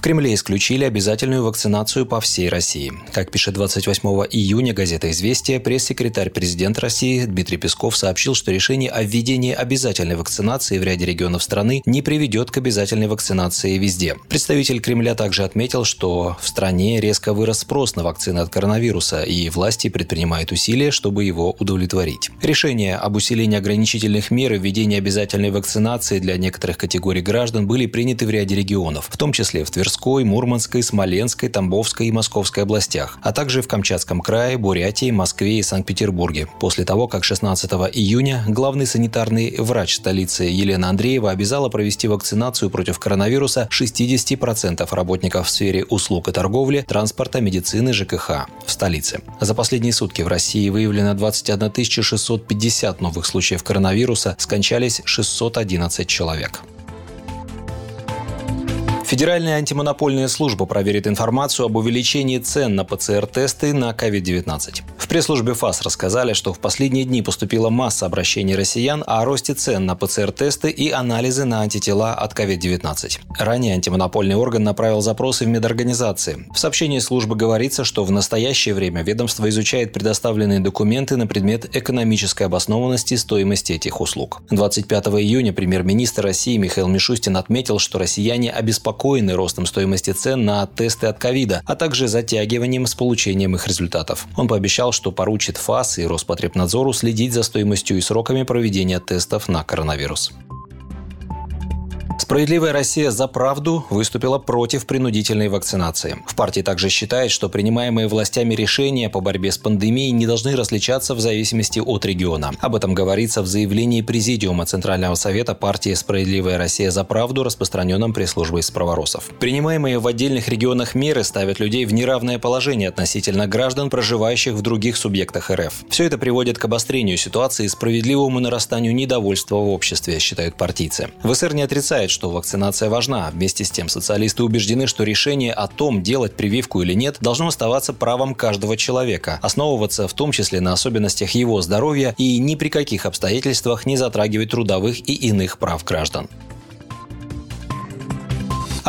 В Кремле исключили обязательную вакцинацию по всей России. Как пишет 28 июня газета «Известия», пресс-секретарь президента России Дмитрий Песков сообщил, что решение о введении обязательной вакцинации в ряде регионов страны не приведет к обязательной вакцинации везде. Представитель Кремля также отметил, что в стране резко вырос спрос на вакцины от коронавируса, и власти предпринимают усилия, чтобы его удовлетворить. Решение об усилении ограничительных мер и введении обязательной вакцинации для некоторых категорий граждан были приняты в ряде регионов, в том числе в Тверской, Мурманской, Смоленской, Тамбовской и Московской областях, а также в Камчатском крае, Бурятии, Москве и Санкт-Петербурге. После того, как 16 июня главный санитарный врач столицы Елена Андреева обязала провести вакцинацию против коронавируса 60% работников в сфере услуг и торговли, транспорта, медицины, ЖКХ в столице. За последние сутки в России выявлено 21 650 новых случаев коронавируса, скончались 611 человек. Федеральная антимонопольная служба проверит информацию об увеличении цен на ПЦР-тесты на COVID-19. В пресс-службе ФАС рассказали, что в последние дни поступила масса обращений россиян о росте цен на ПЦР-тесты и анализы на антитела от COVID-19. Ранее антимонопольный орган направил запросы в медорганизации. В сообщении службы говорится, что в настоящее время ведомство изучает предоставленные документы на предмет экономической обоснованности стоимости этих услуг. 25 июня премьер-министр России Михаил Мишустин отметил, что россияне обеспокоены обеспокоены ростом стоимости цен на тесты от ковида, а также затягиванием с получением их результатов. Он пообещал, что поручит ФАС и Роспотребнадзору следить за стоимостью и сроками проведения тестов на коронавирус. Справедливая Россия за правду выступила против принудительной вакцинации. В партии также считает, что принимаемые властями решения по борьбе с пандемией не должны различаться в зависимости от региона. Об этом говорится в заявлении Президиума Центрального совета партии «Справедливая Россия за правду», распространенном пресс-службой справоросов. Принимаемые в отдельных регионах меры ставят людей в неравное положение относительно граждан, проживающих в других субъектах РФ. Все это приводит к обострению ситуации и справедливому нарастанию недовольства в обществе, считают партийцы. ВСР не отрицает, что вакцинация важна. Вместе с тем социалисты убеждены, что решение о том, делать прививку или нет, должно оставаться правом каждого человека, основываться в том числе на особенностях его здоровья и ни при каких обстоятельствах не затрагивать трудовых и иных прав граждан.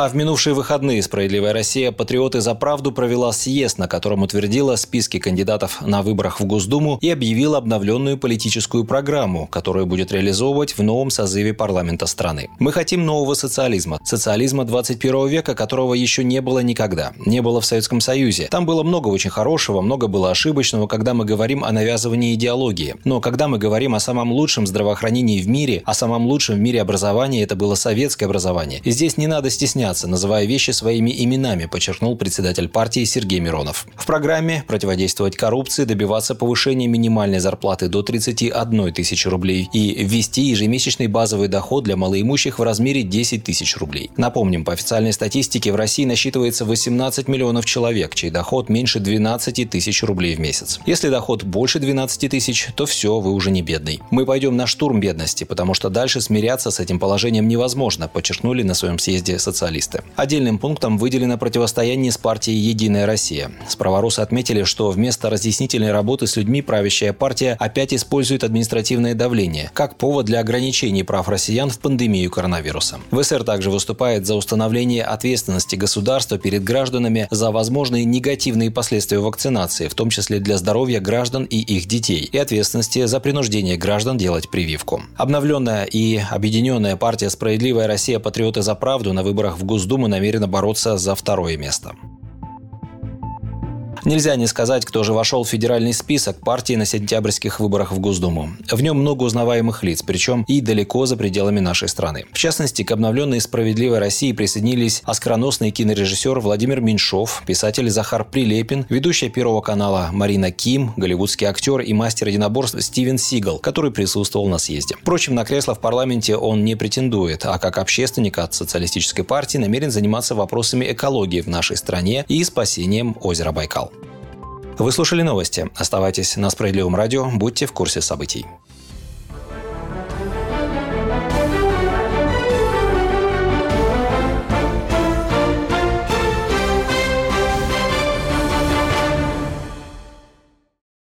А в минувшие выходные «Справедливая Россия. Патриоты за правду» провела съезд, на котором утвердила списки кандидатов на выборах в Госдуму и объявила обновленную политическую программу, которую будет реализовывать в новом созыве парламента страны. Мы хотим нового социализма. Социализма 21 века, которого еще не было никогда. Не было в Советском Союзе. Там было много очень хорошего, много было ошибочного, когда мы говорим о навязывании идеологии. Но когда мы говорим о самом лучшем здравоохранении в мире, о самом лучшем в мире образовании, это было советское образование. И здесь не надо стесняться стесняться, называя вещи своими именами, подчеркнул председатель партии Сергей Миронов. В программе противодействовать коррупции, добиваться повышения минимальной зарплаты до 31 тысячи рублей и ввести ежемесячный базовый доход для малоимущих в размере 10 тысяч рублей. Напомним, по официальной статистике в России насчитывается 18 миллионов человек, чей доход меньше 12 тысяч рублей в месяц. Если доход больше 12 тысяч, то все, вы уже не бедный. Мы пойдем на штурм бедности, потому что дальше смиряться с этим положением невозможно, подчеркнули на своем съезде социальные специалисты. Отдельным пунктом выделено противостояние с партией «Единая Россия». Справоросы отметили, что вместо разъяснительной работы с людьми правящая партия опять использует административное давление как повод для ограничений прав россиян в пандемию коронавируса. ВСР также выступает за установление ответственности государства перед гражданами за возможные негативные последствия вакцинации, в том числе для здоровья граждан и их детей, и ответственности за принуждение граждан делать прививку. Обновленная и объединенная партия «Справедливая Россия. Патриоты за правду» на выборах в Госдуму намерена бороться за второе место. Нельзя не сказать, кто же вошел в федеральный список партии на сентябрьских выборах в Госдуму. В нем много узнаваемых лиц, причем и далеко за пределами нашей страны. В частности, к обновленной «Справедливой России» присоединились оскароносный кинорежиссер Владимир Меньшов, писатель Захар Прилепин, ведущая Первого канала Марина Ким, голливудский актер и мастер единоборств Стивен Сигал, который присутствовал на съезде. Впрочем, на кресло в парламенте он не претендует, а как общественник от социалистической партии намерен заниматься вопросами экологии в нашей стране и спасением озера Байкал. Вы слушали новости. Оставайтесь на Справедливом радио, будьте в курсе событий.